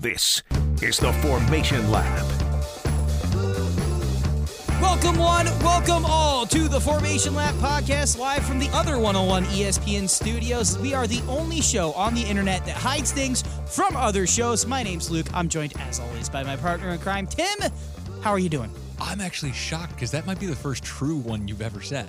This is the Formation Lap. Welcome, one, welcome all to the Formation Lap podcast live from the other 101 ESPN studios. We are the only show on the internet that hides things from other shows. My name's Luke. I'm joined, as always, by my partner in crime, Tim. How are you doing? I'm actually shocked because that might be the first true one you've ever said.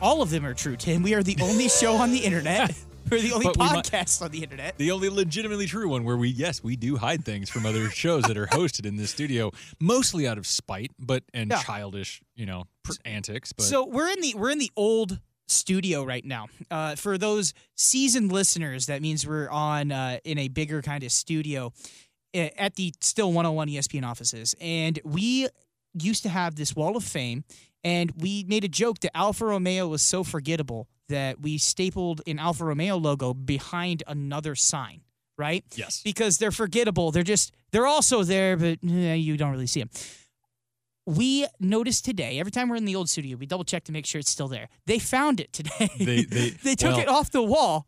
All of them are true, Tim. We are the only show on the internet. We're the only But we might- podcast on the internet. The only legitimately true one where we, yes, we do hide things from other shows that are hosted in this studio, mostly out of spite, but and Yeah. childish, you know, pr- antics. But So we're in the we're in the old studio right now. Uh, for those seasoned listeners, that means we're on uh, in a bigger kind of studio uh, at the still 101 ESPN offices, and we used to have this wall of fame, and we made a joke that Alfa Romeo was so forgettable that we stapled an Alfa Romeo logo behind another sign. Right? yes, because they're forgettable. They're just they're also there, but eh, you don't really see them. We noticed today every time we're in the old studio, we double check to make sure it's still there. They found it today. They- they- took well- it off the wall,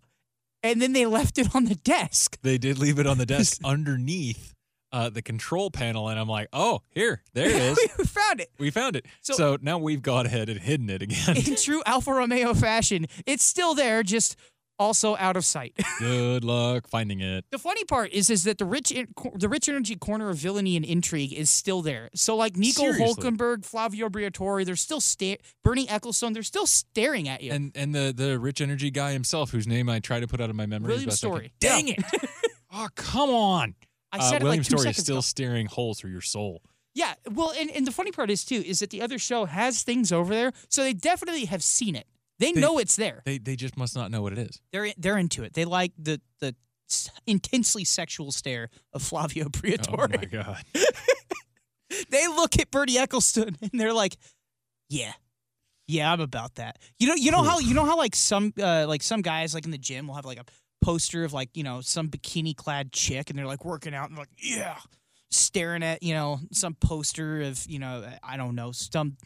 and then they left it on the desk. they did leave it on the desk underneath uh, the control panel, and I'm like, oh, here, there it is. we found it. we found it. So- So, now we've gone ahead and hidden it again. In true Alfa Romeo fashion, it's still there, just also out of sight. Good luck finding it. The funny part is, is that the rich, in, the rich energy corner of villainy and intrigue is still there. So like Nico Seriously. Hulkenberg, Flavio Briatore, they're still sta- Bernie Ecclestone, they're still staring at you. And and the the rich energy guy himself, whose name I try to put out of my memory. William best I can. Storey. Dang Yeah. it! oh come on! I Uh, said it William like two Storey is still ago. staring holes through your soul. Yeah, well, and, and the funny part is too is that the other show has things over there, so they definitely have seen it. They, They- know it's there. They they just must not know what it is. They're they're into it. They like the the intensely sexual stare of Flavio Oh my god! they look at Bernie Ecclestone and they're like, "Yeah, yeah, I'm about that." You know, you know how you know how like some uh, like some guys like in the gym will have like a poster of like you know some bikini clad chick and they're like working out and like, "Yeah," staring at you know some poster of you know I don't know some.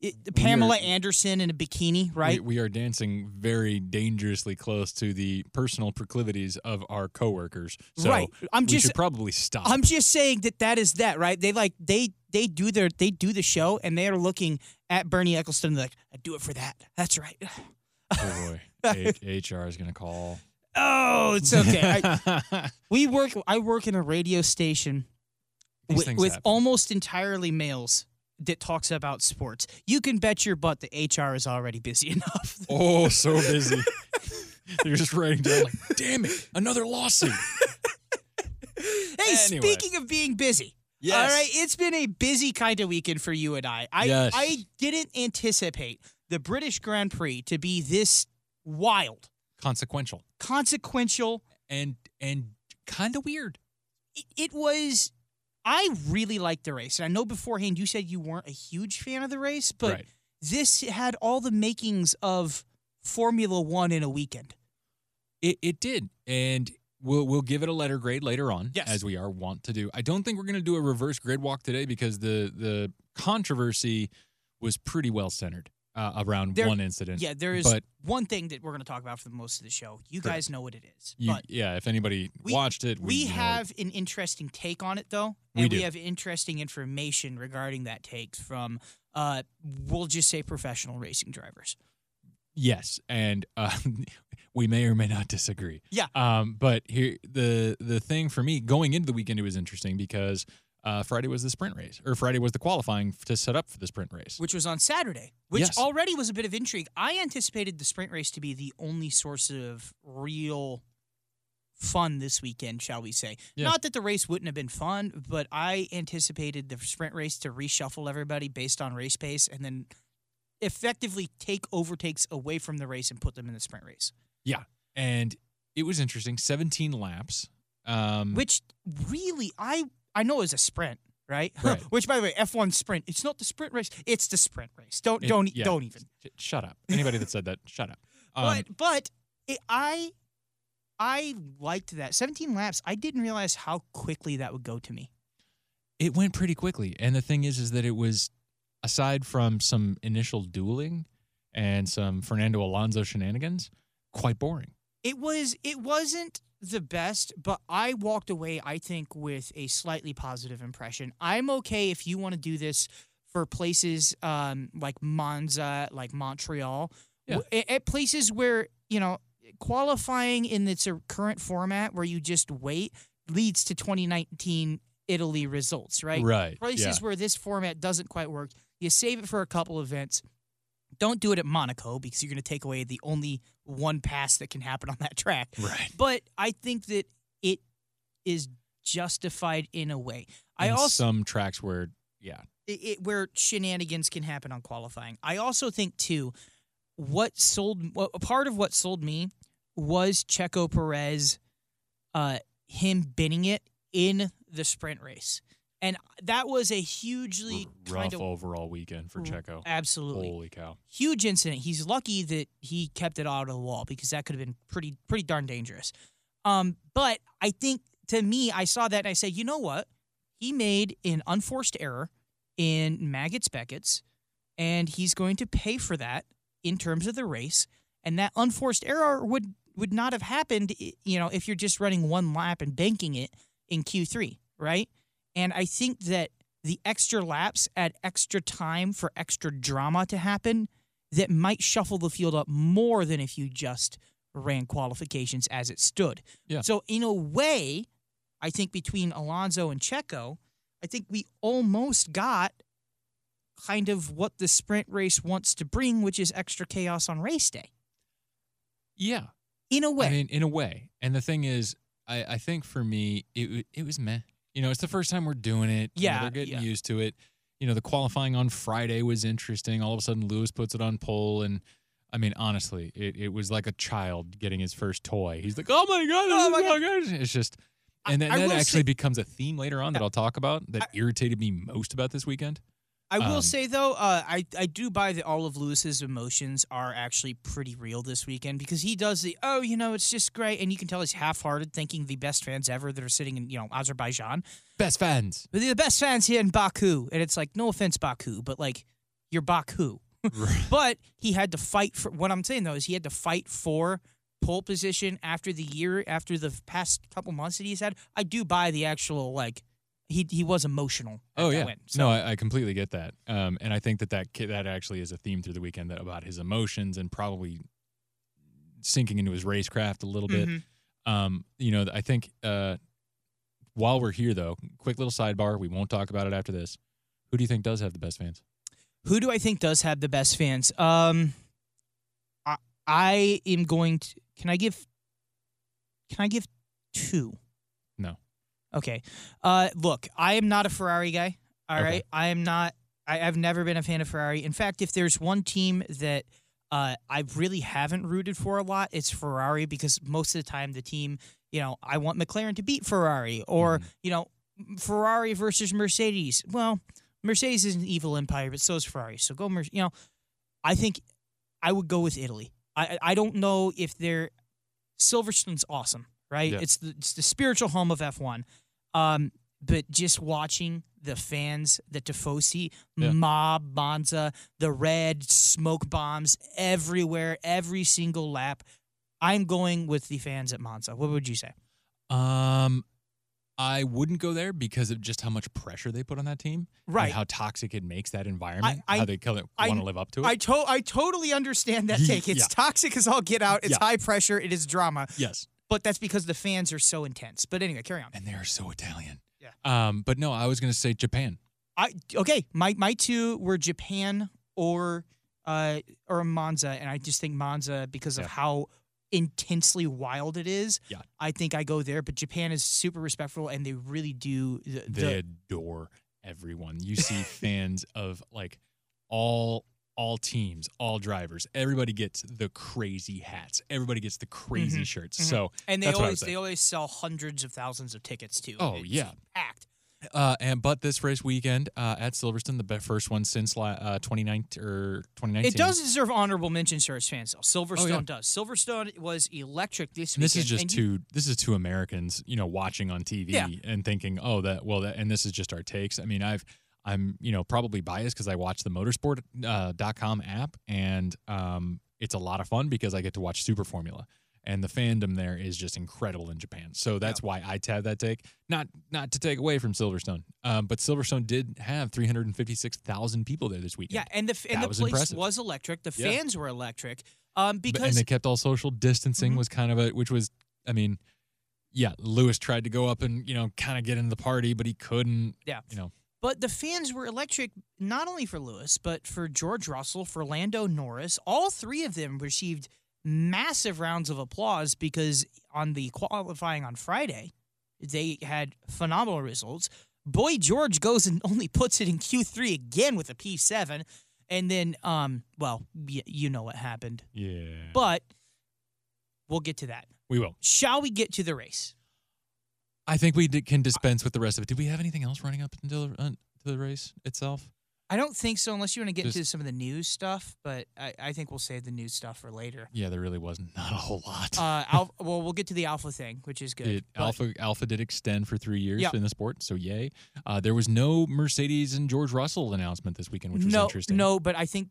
It, Pamela Anderson in a bikini, right? We, we are dancing very dangerously close to the personal proclivities of our coworkers. So Right. I'm we just- should probably stop. I'm just saying that that is that, right? They like they they do their they do the show and they are looking at Bernie Ecclestone and they're like, I do it for that. That's right. oh boy, H- HR is gonna call. Oh, it's okay. I, we work. I work in a radio station These with, with almost entirely males that talks about sports. You can bet your butt the HR is already busy enough. Oh, so busy. They're just writing down like, damn it, another lawsuit. hey, Anyway. speaking of being busy. Yes. All right, it's been a busy kind of weekend for you and I. I Yes. I didn't anticipate the British Grand Prix to be this wild, Consequential consequential. and and kind of weird. It, it was. I really liked the race, and I know beforehand you said you weren't a huge fan of the race, but Right. this had all the makings of Formula One in a weekend. It it did, and we'll we'll give it a letter grade later on, Yes. as we are wont to do. I don't think we're going to do a reverse grid walk today because the the controversy was pretty well centered uh, around There- one incident. Yeah, there is but one thing that we're going to talk about for the most of the show. You guys know what it is, you, but yeah, if anybody we- watched it, we know, have an interesting take on it though We and do. we have interesting information regarding that take from uh we'll just say professional racing drivers Yes, and uh, we may or may not disagree. Yeah. Um, but here the the thing for me going into the weekend it was interesting because uh, Friday was the sprint race, or Friday was the qualifying to set up for the sprint race. which was on saturday which Yes. already was a bit of intrigue i anticipated the sprint race to be the only source of real fun this weekend shall we say Yeah. not that the race wouldn't have been fun but i anticipated the sprint race to reshuffle everybody based on race pace and then effectively take overtakes away from the race and put them in the sprint race Yeah, and it was interesting. Seventeen laps. Um, which really I I know is a sprint, right? Right. which by the way, F1 sprint, it's not the sprint race, it's the sprint race. Don't It- don't yeah. don't even. shut up. Anybody that said that, shut up. Um, but but it, I I liked that 17 laps. I didn't realize how quickly that would go to me. it went pretty quickly. And the thing is, is that it was aside from some initial dueling and some Fernando Alonso shenanigans, quite boring. It was it wasn't the best, but I walked away, I think, with a slightly positive impression. I'm okay if you want to do this for places um, like Monza, like Montreal, Yeah. w- at- places where, you know, qualifying in its current format where you just wait leads to 2019 Italy results, right? Right. Places yeah. where this format doesn't quite work, you save it for a couple events. Don't do it at Monaco because you're going to take away the only one pass that can happen on that track. Right. But I think that it is justified in a way. I In also some tracks where yeah. it, it, where shenanigans can happen on qualifying. I also think too, what sold what, a part of what sold me was Checo Perez, uh, him binning it in the sprint race, and that was a hugely R- kind rough of overall weekend for Checo. absolutely Holy cow. huge incident. He's lucky that he kept it out of the wall because that could have been pretty pretty darn dangerous. Um, but I think to me, I saw that and I said, you know what? He made an unforced error in Maggotts Becketts, and he's going to pay for that in terms of the race. And that unforced error would would not have happened, you know, if you're just running one lap and banking it in Q3, right? And I think that the extra laps add extra time for extra drama to happen that might shuffle the field up more than if you just ran qualifications as it stood. Yeah. So in a way, I think between Alonso and Checo, I think we almost got kind of what the sprint race wants to bring, which is extra chaos on race day. Yeah. In a way. I mean, in a way. And the thing is, I, I think for me, it it was meh. You know, it's the first time we're doing it. You know, Yeah, they're getting yeah. used to it. You know, the qualifying on Friday was interesting. All of a sudden, Lewis puts it on pole, and I mean, honestly, it, it was like a child getting his first toy. He's like, "Oh my god, Oh my my god!" It's just, I- and then I that actually say- becomes a theme later on that I'll talk about that I- irritated me most about this weekend. I will Um, say though, uh, I I do buy that all of Lewis's emotions are actually pretty real this weekend because he does the oh you know it's just great and you can tell he's half-hearted thinking the best fans ever that are sitting in you know Azerbaijan, Best fans. but they're the best fans here in Baku and it's like no offense Baku but like you're Baku, but he had to fight for what I'm saying though is he had to fight for pole position after the year after the past couple months that he's had. I do buy the actual like he he was emotional. Oh yeah, win. So, no, I, I completely get that, um, and I think that that that actually is a theme through the weekend that about his emotions and probably sinking into his racecraft a little bit. Mhm. Um, you know, I think uh, while we're here though, quick little sidebar. We won't talk about it after this. Who do you think does have the best fans? Who do I think does have the best fans? Um, I, I am going to. Can I give? Can I give two? Okay. Uh, look, I am not a Ferrari guy. All right, Okay. I am not. I, I've never been a fan of Ferrari. In fact, if there's one team that uh, I really haven't rooted for a lot, it's Ferrari because most of the time the team, you know, I want McLaren to beat Ferrari or Mhm. you know, Ferrari versus Mercedes. Well, Mercedes is an evil empire, but so is Ferrari. So go, Mer- you know, I think I would go with Italy. I I I don't know if they're Silverstone's awesome, right? Yeah. It's the it's the spiritual home of F one. Um, but just watching the fans, the Tifosi, Yeah. mob, Monza, the red smoke bombs everywhere, every single lap. I'm going with the fans at Monza. What would you say? Um, I wouldn't go there because of just how much pressure they put on that team, and how toxic it makes that environment. I- how they want I- to live up to it. I to- I totally understand that take. It's yeah. toxic as all get out. It's Yeah. high pressure. It is drama. yes, But that's because the fans are so intense. But anyway, carry on. and they are so Italian. Yeah. Um, but no, I was gonna say Japan. I okay. My my two were Japan or uh or Monza, and I just think Monza because of Yeah. how intensely wild it is. Yeah. I think I go there. But Japan is super respectful, and they really do the, they adore everyone. You see fans of like all all teams, all drivers. Everybody gets the crazy hats. Everybody gets the crazy Mhm, shirts. mhm. So and they always they always sell hundreds of thousands of tickets too. Oh, It's yeah. packed. uh and but this race weekend uh at Silverstone, the first one since uh 2019 or 2019. It does deserve honorable mention to its fans. Silverstone Oh, yeah. does. Silverstone was electric this weekend. this is just and you- two. This is two Americans, you know, watching on TV Yeah. and thinking, "Oh, that well." That, and this is just our takes. I mean, I've, I'm, you know, probably biased because I watch the Motorsport uh, dot com app, and um, it's a lot of fun because I get to watch Super Formula, and the fandom there is just incredible in Japan. So that's why I have that take. Not not to take away from Silverstone, um, but Silverstone did have 356,000 people there this weekend. Yeah, and the and That the was place impressive. was electric. The Yeah. fans were electric. Um, But- because and they kept all social distancing Mhm. was kind of a which was I mean, yeah, Lewis tried to go up and you know kind of get into the party, but he couldn't. Yeah. you know, But the fans were electric not only for Lewis, but for George Russell, for Lando Norris. All three of them received massive rounds of applause because on the qualifying on Friday, they had phenomenal results. Boy George goes and only puts it in Q3 again with a P7. And then, um, well, y- you know what happened. yeah, But we'll get to that. we will. Shall we get to the race? I think we d- can dispense with the rest of it. Did we have anything else running up until uh, to the race itself? I don't think so, unless you want to get Just- into some of the news stuff. But I, I think we'll save the news stuff for later. Yeah, there really wasn't. Not a whole lot. Uh, Al- well, we'll get to the Alfa thing, which is good. It, but- Alfa Alfa did extend for three years Yeah. in the sport, so yay. Uh, there was no Mercedes and George Russell announcement this weekend, which was no, interesting. no, but I think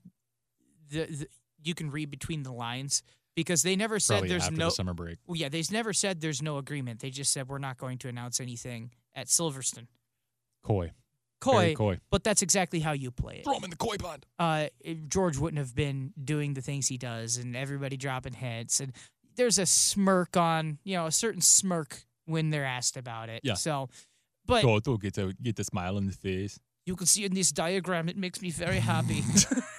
the, the you can read between the lines because they never said Probably there's after no. the summer break. Well, yeah, they've never said there's no agreement. They just said we're not going to announce anything at Silverstone. Coy, Coy, Very coy. but that's exactly how you play it. Throw him in the koi pond. uh, George wouldn't have been doing the things he does, and everybody dropping heads, and there's a smirk on, you know, a certain smirk when they're asked about it. Yeah. So, but Toto get the get the smile on the face. you can see in this diagram, it makes me very happy.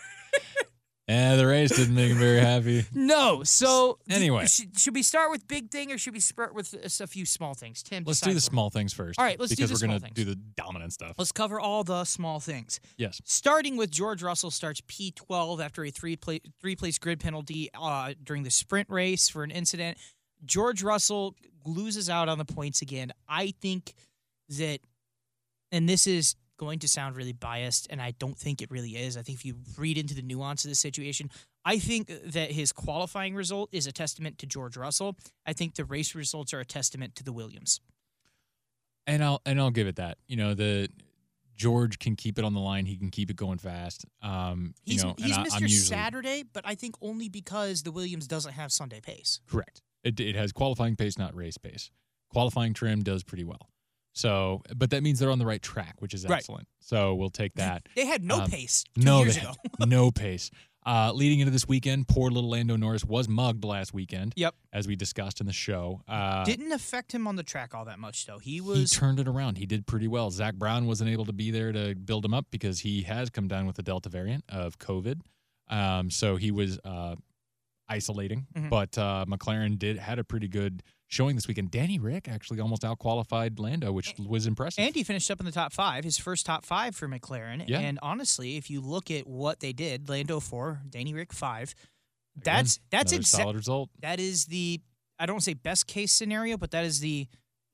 Eh, the race didn't make him very happy. no, so th- Anyway. should, should we start with big thing or should we start with a, a few small things? Tim, Let's do the small things first. All right, let's do because the we're gonna things. do the dominant stuff. Let's cover all the small things. yes. Starting with George Russell starts P12 after a three place three place grid penalty uh, during the sprint race for an incident. George Russell loses out on the points again. I think that, and this is going to sound really biased, and I don't think it really is. I think if you read into the nuance of the situation, I think that his qualifying result is a testament to George Russell. I think the race results are a testament to the Williams. And I'll and I'll give it that. You know, the George can keep it on the line. He can keep it going fast. Um, you He's know, and he's I, Mr. I'm usually Saturday, but I think only because the Williams doesn't have Sunday pace. correct. It it has qualifying pace, not race pace. Qualifying trim does pretty well. So, but that means they're on the right track, which is Right. excellent. So we'll take that. They had no Um, pace two no, years ago. no pace. Uh, leading into this weekend, poor little Lando Norris was mugged last weekend. Yep. As we discussed in the show. Uh, Didn't affect him on the track all that much though. He was he turned it around. He did pretty well. Zak Brown wasn't able to be there to build him up because he has come down with the Delta variant of COVID. Um, so he was uh, isolating. Mhm. But uh, McLaren did had a pretty good showing this weekend. Danny Ric actually almost outqualified Lando, which was impressive. and he finished up in the top five, his first top five for McLaren. Yeah. And honestly, if you look at what they did, Lando four, Danny Ric five. Again, That's that's another exactly solid result. that is the I don't say best case scenario, but that is the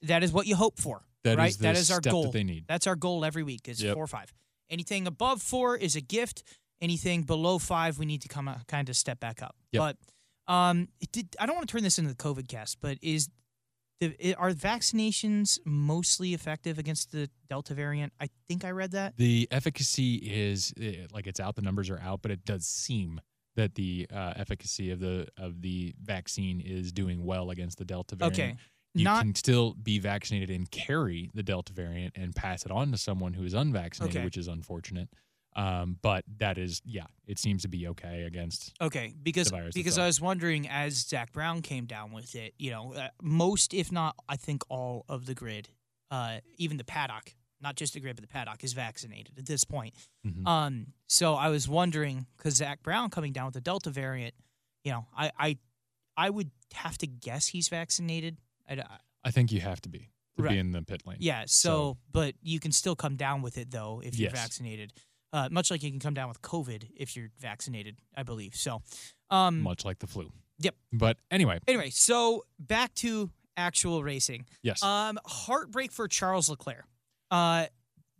that is what you hope for. That is right? the that is our goal. that they need. That's our goal every week is Yep. four or five. Anything above four is a gift. Anything below five, we need to come uh, a, kind of step back up. Yep. But um, did, I don't want to turn this into the COVID cast, but is the are vaccinations mostly effective against the Delta variant? I think I read that. The efficacy is eh, like it's out. The numbers are out, but it does seem that the uh, efficacy of the of the vaccine is doing well against the Delta variant. Okay, you not can still be vaccinated and carry the Delta variant and pass it on to someone who is unvaccinated, Okay. which is unfortunate. Um, but that is, yeah, it seems to be okay against. Okay, because the virus because. I was wondering as Zak Brown came down with it, you know, uh, most if not, I think all of the grid, uh, even the paddock, not just the grid but the paddock is vaccinated at this point. Mhm. Um, so I was wondering because Zak Brown coming down with the Delta variant, you know, I I, I would have to guess he's vaccinated. I, I- I think you have to be to Right. be in the pit lane. yeah. So, but you can still come down with it though if you're Yes. vaccinated. Uh, much like you can come down with COVID if you're vaccinated, I believe. So, um, much like the flu. Yep. But anyway, Anyway, so back to actual racing. yes. Um, heartbreak for Charles Leclerc. Uh,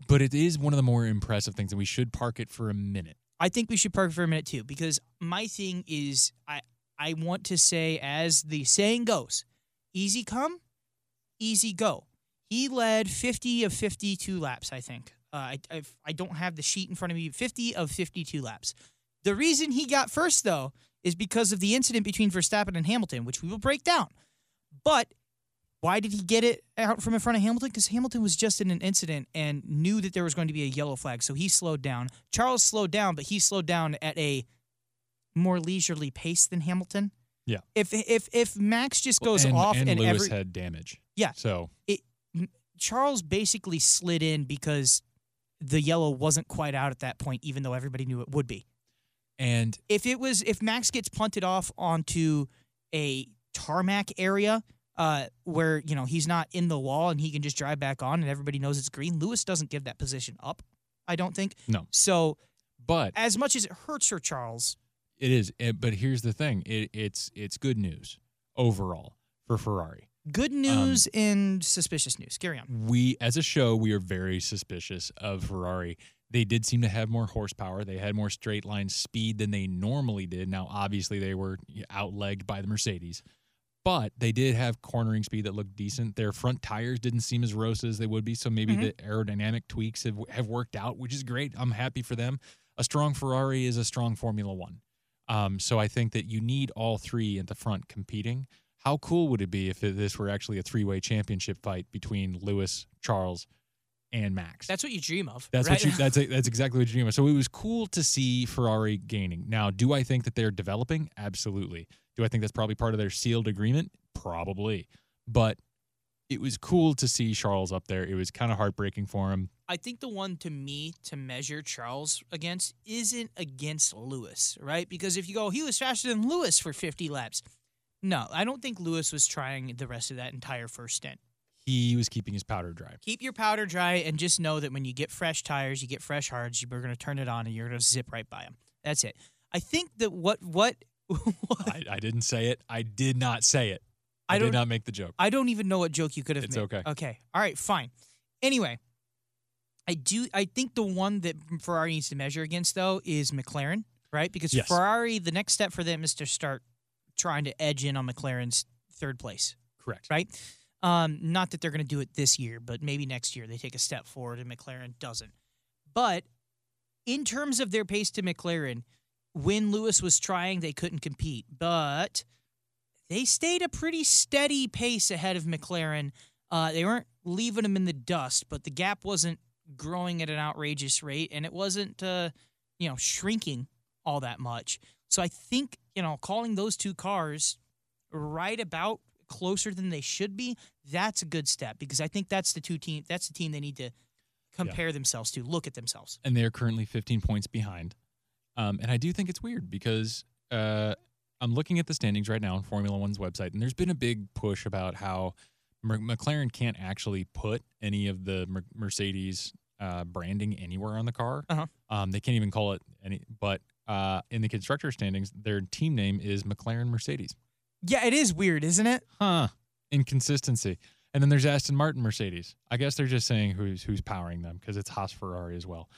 but it is one of the more impressive things, and we should park it for a minute. I think we should park for a minute too, because my thing is, I I want to say, as the saying goes, easy come, easy go. He led 50 of 52 laps, I think. Uh, I, I I don't have the sheet in front of me. 50 of 52 laps. The reason he got first though is because of the incident between Verstappen and Hamilton, which we will break down. But why did he get it out from in front of Hamilton? Because Hamilton was just in an incident and knew that there was going to be a yellow flag, so he slowed down. Charles slowed down, but he slowed down at a more leisurely pace than Hamilton. Yeah. If if if Max just goes and, off and, and, Lewis every had damage. Yeah. So it, Charles basically slid in because the yellow wasn't quite out at that point, even though everybody knew it would be. and If it was, if Max gets punted off onto a tarmac area uh, where you know he's not in the wall and he can just drive back on and everybody knows it's green, Lewis doesn't give that position up. I don't think. No. So but as much as it hurts for Charles, it is. But here's the thing. It, it's it's good news overall for Ferrari. Good news and suspicious news. Carry on. we as a show we are very suspicious of ferrari. They did seem to have more horsepower. They had more straight line speed than they normally did. Now obviously they were outlegged by the mercedes but they did have cornering speed that looked decent. Their front tires didn't seem as rosy as they would be so maybe Mhm. the aerodynamic tweaks have, have worked out which is great. I'm happy for them. A strong ferrari is a strong formula one. Um, so i think that you need all three at the front competing how cool would it be if this were actually a three-way championship fight between Lewis, Charles, and Max? That's what you dream of. That's right? what you. That's that's exactly what you dream of. So it was cool to see Ferrari gaining. Now, do I think that they're developing? Absolutely. Do I think that's probably part of their sealed agreement? Probably. But it was cool to see Charles up there. It was kind of heartbreaking for him. I think the one to me to measure Charles against isn't against Lewis, right? Because if you go, he was faster than Lewis for 50 laps. No, I don't think Lewis was trying the rest of that entire first stint. He was keeping his powder dry. Keep your powder dry and just know that when you get fresh tires, you get fresh hards, you're going to turn it on and you're going to zip right by them. That's it. I think that what what, what I, I didn't say it. I did not say it. I, I did don't make the joke. I don't even know what joke you could have made. It's made. okay. Okay. All right, fine. Anyway, I do I think the one that Ferrari needs to measure against though is McLaren, right? Because Yes. Ferrari, the next step for them is to start trying to edge in on McLaren's third place, Correct. right? Um, not that they're going to do it this year, but maybe next year they take a step forward and McLaren doesn't. But in terms of their pace to McLaren, when Lewis was trying, they couldn't compete. But they stayed a pretty steady pace ahead of McLaren. Uh, they weren't leaving them in the dust, but the gap wasn't growing at an outrageous rate, and it wasn't, uh, you know, shrinking all that much. So I think you know, calling those two cars right about closer than they should be, that's a good step because I think that's the two team. That's the team they need to compare themselves to. Look at themselves. and they're currently 15 points behind. Um, and I do think it's weird because uh, I'm looking at the standings right now on Formula One's website, and there's been a big push about how McLaren can't actually put any of the Mer- Mercedes uh, branding anywhere on the car. Uh-huh. Um, they can't even call it any. But uh, in the constructor standings, their team name is McLaren Mercedes. Yeah, it is weird, isn't it? Huh? Inconsistency. And then there's Aston Martin Mercedes. I guess they're just saying who's who's powering them because it's Haas Ferrari as well.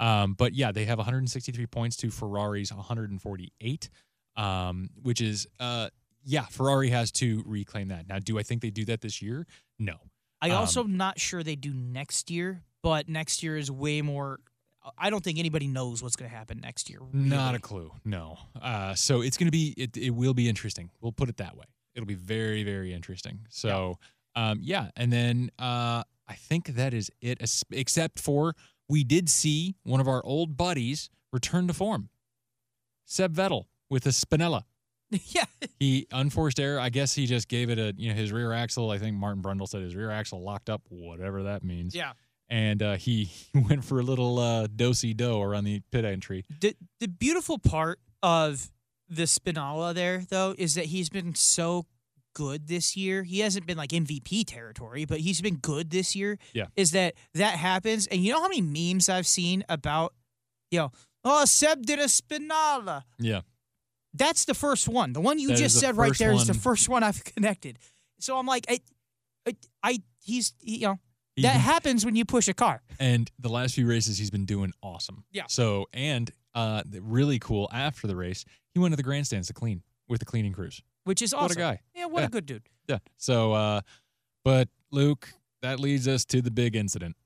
Um, but yeah, they have 163 points to Ferrari's 148, um, which is uh, yeah, Ferrari has to reclaim that. Now, do I think they do that this year? No. I Um, also not sure they do next year, but next year is way more. I don't think anybody knows what's going to happen next year. Not a clue. No. Uh, so it's going to be, it, it will be interesting. We'll put it that way. It'll be very, very interesting. So, um, yeah. And then uh, I think that is it, except for we did see one of our old buddies return to form Seb Vettel with a Spinella. yeah, He unforced error. I guess he just gave it a, you know, his rear axle. I think Martin Brundle said his rear axle locked up, whatever that means. yeah. And uh, he went for a little uh, do-si do around the pit entry. The the beautiful part of the Spinalla there though is that he's been so good this year. He hasn't been like MVP territory, but he's been good this year. Yeah. Is that that happens? And you know how many memes I've seen about, you know, oh Seb did a Spinalla. Yeah. That's the first one. The one you That just said right there is the first one I've connected. So I'm like, I, I, I he's he, you know that happens when you push a car. And the last few races, he's been doing awesome. Yeah. So, and uh, the- really cool after the race, he went to the grandstands to clean with the cleaning crews. Which is awesome. What a guy. Yeah, what Yeah. a good dude. Yeah. So, uh, but Luke, that leads us to the big incident.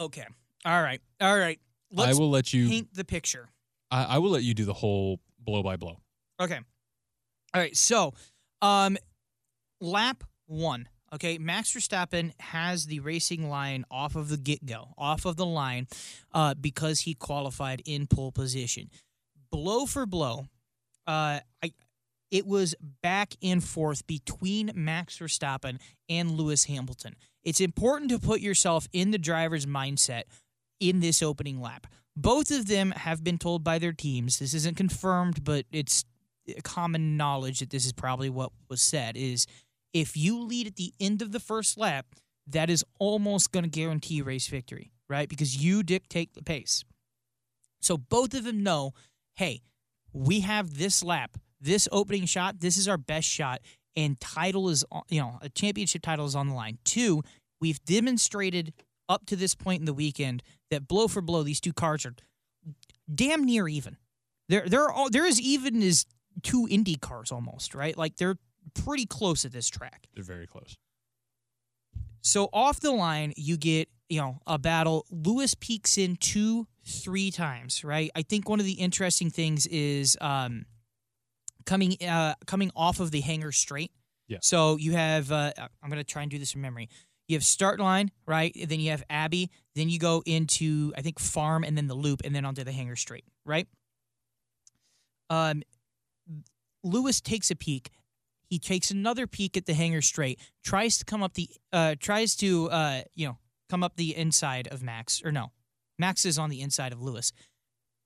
Okay. All right. All right. Let's I will let you. paint the picture. I, I will let you do the whole blow by blow. Okay. All right. So, um, lap one. Okay, Max Verstappen has the racing line off of the get go, off of the line, uh, because he qualified in pole position. Blow for blow, uh, I, it was back and forth between Max Verstappen and Lewis Hamilton. It's important to put yourself in the driver's mindset in this opening lap. Both of them have been told by their teams. This isn't confirmed, but it's common knowledge that this is probably what was said is if you lead at the end of the first lap, that is almost going to guarantee race victory, right? Because you dictate the pace. So both of them know, hey, we have this lap, this opening shot, this is our best shot, and title is, you know, a championship title is on the line. Two, we've demonstrated up to this point in the weekend that blow for blow, these two cars are damn near even. They're they're all they're even as two Indy cars almost, right? Like they're pretty close at this track. They're very close. So off the line, you get you know a battle. Lewis peeks in two, three times, right? I think one of the interesting things is um, coming uh, coming off of the hangar straight. Yeah. So you have uh, I'm gonna try and do this from memory. You have start line, right? Then you have Abbey. Then you go into I think farm, and then the loop, and then onto the hangar straight, right? Um, Lewis takes a peek. He takes another peek at the hangar straight, tries to come up the uh tries to uh you know, come up the inside of Max or no. Max is on the inside of Lewis.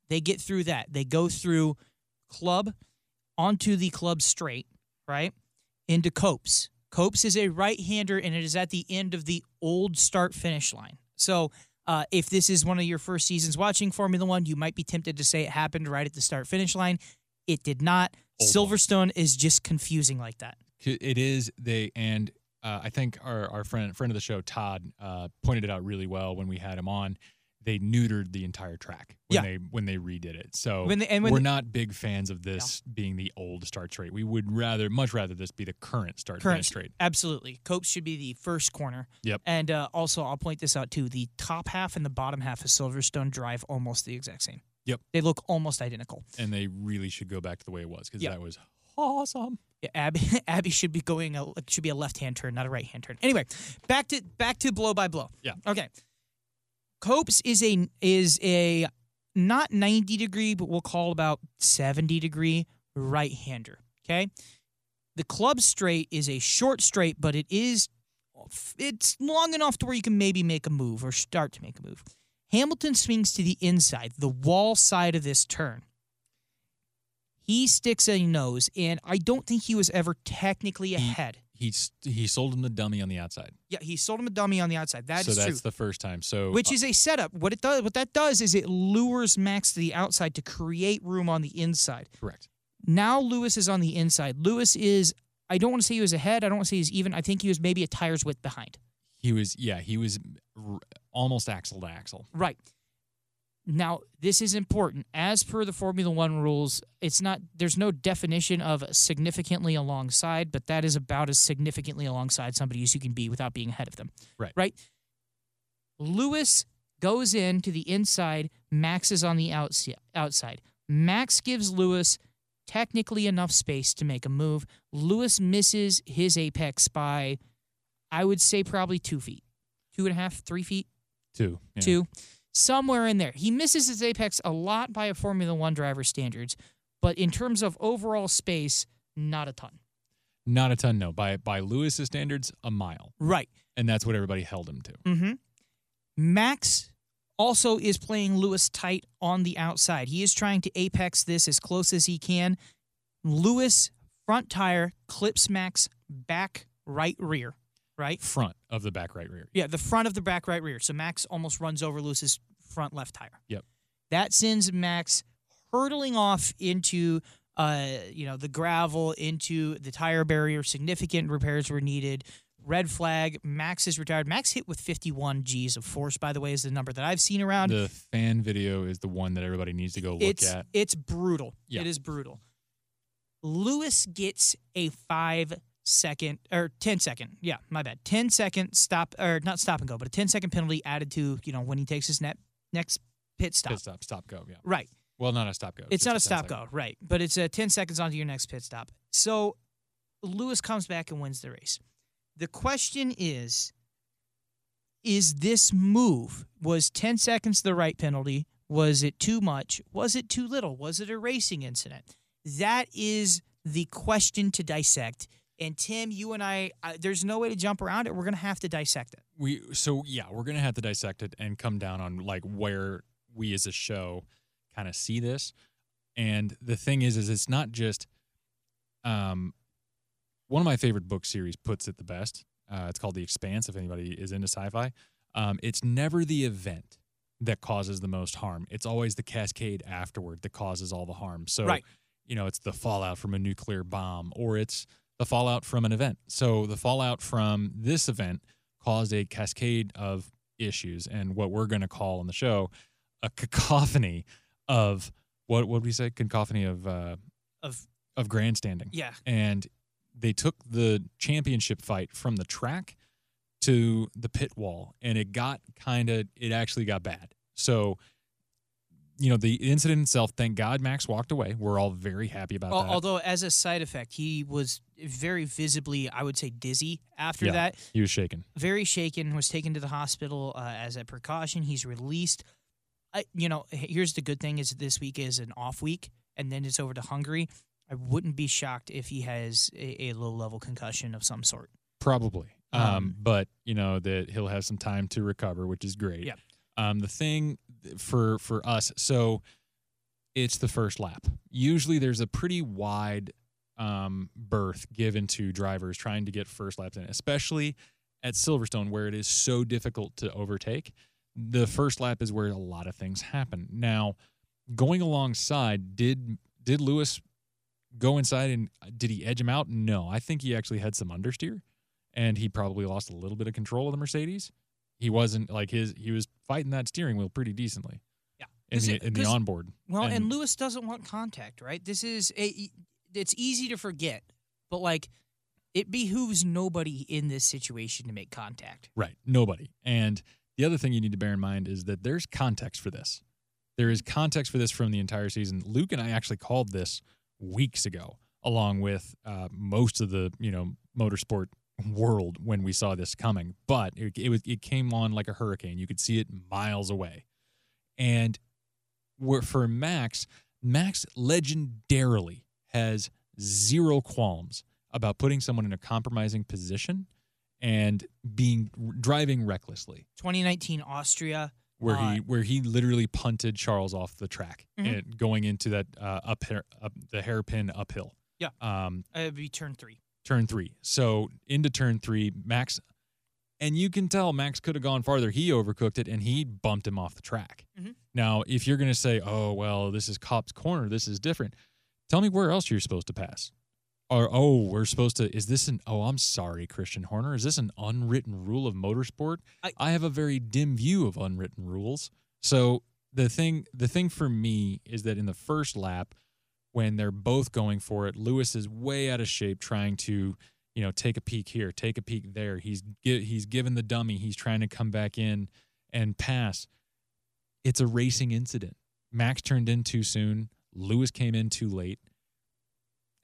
They get through that. They go through club onto the club straight, right? Into Copse. Copse is a right-hander and it is at the end of the old start finish line. So, uh, if this is one of your first seasons watching Formula One, you might be tempted to say it happened right at the start finish line. It did not. Silverstone is just confusing like that. It is they and uh, I think our, our friend friend of the show Todd uh, pointed it out really well when we had him on. They neutered the entire track when Yeah. they when they redid it. So When they- and when we're they- not big fans of this being the old start straight. We would rather much rather this be the current start Current straight. Absolutely. Copse should be the first corner. Yep. And uh, also, I'll point this out too. The top half and the bottom half of Silverstone drive almost the exact same. Yep. They look almost identical. And they really should go back to the way it was because Yep. that was awesome. Yeah, Abbey, Abbey should be going. A, should be a left hand turn, not a right hand turn. Anyway, back to back to blow by blow. Yeah. Okay. Copse is a is a not ninety degree, but we'll call about seventy degree right hander. Okay. The club straight is a short straight, but it is it's long enough to where you can maybe make a move or start to make a move. Hamilton swings to the inside, the wall side of this turn. He sticks a nose, and I don't think he was ever technically ahead. He s- he sold him the dummy on the outside. Yeah, he sold him a dummy on the outside. That so is that's true. the first time. So Which uh, is a setup. What it does, what that does, is it lures Max to the outside to create room on the inside. correct. Now Lewis is on the inside. Lewis is. I don't want to say he was ahead. I don't want to say he's even. I think he was maybe a tire's width behind. He was yeah he was almost axle to axle. Right. Now, this is important. As per the Formula One rules, it's not there's no definition of significantly alongside, but that is about as significantly alongside somebody as you can be without being ahead of them. Right. Right. Lewis goes in to the inside, Max is on the outs- outside. Max gives Lewis technically enough space to make a move. Lewis misses his apex by, I would say, probably two feet, two and a half, three feet Two. yeah. two, somewhere in there. He misses his apex a lot by a Formula One driver standards, but in terms of overall space, not a ton. Not a ton. No, by by Lewis's standards, a mile, Right. and that's what everybody held him to. Mm-hmm. Max also is playing Lewis tight on the outside. He is trying to apex this as close as he can. Lewis front tire clips Max back right rear. Right. Front of the back right rear. Yeah, the front of the back right rear. So Max almost runs over Lewis's front left tire. Yep. That sends Max hurtling off into uh, you know, the gravel, into the tire barrier. Significant repairs were needed. Red flag. Max is retired. Max hit with 51 G's of force, by the way, is the number that I've seen around. The fan video is the one that everybody needs to go look it's at. it's brutal. Yeah. It is brutal. Lewis gets a five second or 10 second. Yeah, my bad. 10 second stop or not stop and go, but a 10 second penalty added to, you know, when he takes his net next pit stop. Pit stop, stop, go. Yeah. Right. Well, not a stop go. It's just not a stop second. go, right? But it's a 10 seconds onto your next pit stop. So Lewis comes back and wins the race. The question is is this move was 10 seconds the right penalty? Was it too much? Was it too little? Was it a racing incident? That is the question to dissect. And Tim, you and I, I there's no way to jump around it. We're going to have to dissect it. We so yeah, we're gonna have to dissect it and come down on like where we as a show kind of see this. And the thing is, is it's not just um one of my favorite book series puts it the best. Uh, it's called The Expanse. If anybody is into sci-fi, um, it's never the event that causes the most harm. It's always the cascade afterward that causes all the harm. So, Right. you know, it's the fallout from a nuclear bomb, or it's the fallout from an event. So, the fallout from this event caused a cascade of issues, and what we're going to call on the show a cacophony of what would we say? Cacophony of uh, Of of grandstanding yeah, and they took the championship fight from the track to the pit wall and it got kind of it actually got bad so you know the incident itself thank god max walked away we're all very happy about Al- that although as a side effect, he was very visibly, I would say, dizzy after Yeah. that. he was shaken very shaken, was taken to the hospital uh, as a precaution. He's released. I, you know, here's the good thing: is this week is an off week, and then it's over to Hungary. I wouldn't be shocked if he has a, a low level concussion of some sort. probably um, Um, but you know that he'll have some time to recover which is great Yeah. um, the thing for for us. So it's the first lap. Usually there's a pretty wide um, berth given to drivers trying to get first laps in especially at silverstone where it is so difficult to overtake. The first lap is where a lot of things happen. Now going alongside did did lewis go inside and did he edge him out? No. I think he actually had some understeer and he probably lost a little bit of control of the Mercedes. He wasn't like his he was fighting that steering wheel pretty decently. Yeah. in the it- in the onboard. Well, and, And- Lewis doesn't want contact, right? This is a, it's easy to forget, but like it behooves nobody in this situation to make contact. Right. Nobody. And the other thing you need to bear in mind is that there's context for this. There is context for this from the entire season. Luke and I actually called this weeks ago, along with uh, most of the you know motorsport world when we saw this coming. But it, it was it came on like a hurricane. You could see it miles away, and where for Max, Max legendarily has zero qualms about putting someone in a compromising position and being driving recklessly. 2019 Austria. Where Uh, he where he literally punted Charles off the track Mhm. and going into that uh, up, hair, up the hairpin uphill. Yeah. Um, Uh, it'd be turn three. Turn three. So into turn three, Max, and you can tell Max could have gone farther. He overcooked it and he bumped him off the track. Mhm. Now, if you're going to say, oh, well, this is Copse corner, this is different, tell me where else you're supposed to pass. Or, oh, we're supposed to, is this an, oh, I'm sorry, Christian Horner, is this an unwritten rule of motorsport? I- I have a very dim view of unwritten rules. So the thing, the thing for me is that in the first lap, when they're both going for it. Lewis is way out of shape trying to, you know, take a peek here, take a peek there. He's he's given the dummy. He's trying to come back in and pass. It's a racing incident. Max turned in too soon. Lewis came in too late,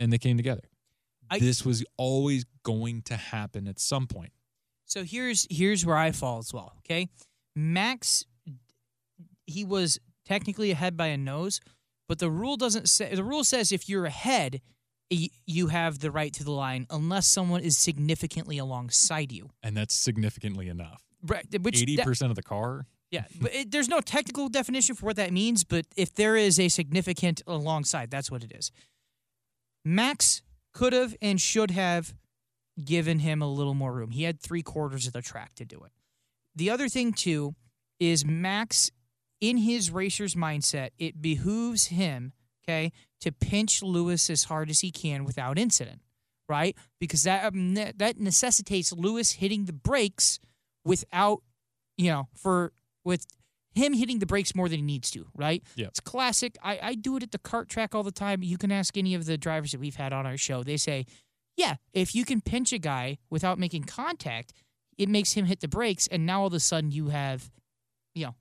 and they came together. I- this was always going to happen at some point. So here's here's where I fall as well. Okay, Max, he was technically ahead by a nose, but the rule doesn't say. The rule says if you're ahead, you have the right to the line unless someone is significantly alongside you. And that's significantly enough. Right, which Eighty that- percent of the car. yeah, but it, there's no technical definition for what that means. But if there is a significant alongside, that's what it is. Max could have and should have given him a little more room. He had three quarters of the track to do it. The other thing too is Max, in his racer's mindset, it behooves him, okay, to pinch Lewis as hard as he can without incident, right? Because that um, that necessitates Lewis hitting the brakes without, you know, for with him hitting the brakes more than he needs to, right? Yep. It's classic. I, I do it at the kart track all the time. You can ask any of the drivers that we've had on our show. They say, yeah, if you can pinch a guy without making contact, it makes him hit the brakes, and now all of a sudden you have, you know.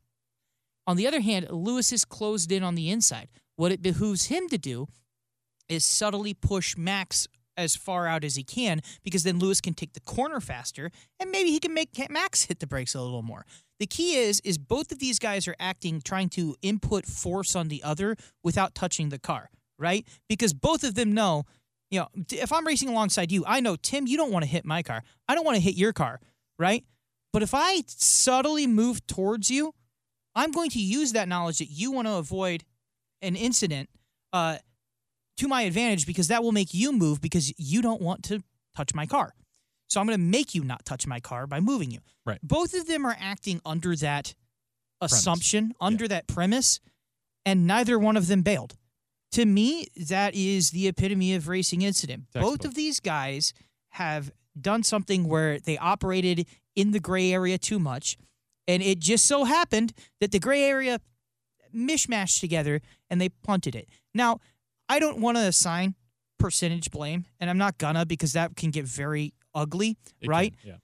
On the other hand, Lewis is closed in on the inside. what it behooves him to do is subtly push Max as far out as he can because then Lewis can take the corner faster and maybe he can make Max hit the brakes a little more. The key is is both of these guys are acting trying to input force on the other without touching the car, right? Because both of them know, you know, if I'm racing alongside you, I know Tim, you don't want to hit my car. I don't want to hit your car, right? But if I subtly move towards you, I'm going to use that knowledge that you want to avoid an incident uh, to my advantage because that will make you move because you don't want to touch my car. So I'm going to make you not touch my car by moving you. Right. Both of them are acting under that Premise. assumption, under that premise, and neither one of them bailed. To me, that is the epitome of racing incident. Both of these guys have done something where they operated in the gray area too much, and it just so happened that the gray area mishmashed together and they punted it. Now, I don't want to assign percentage blame, and I'm not gonna because that can get very ugly, It right? can, yeah.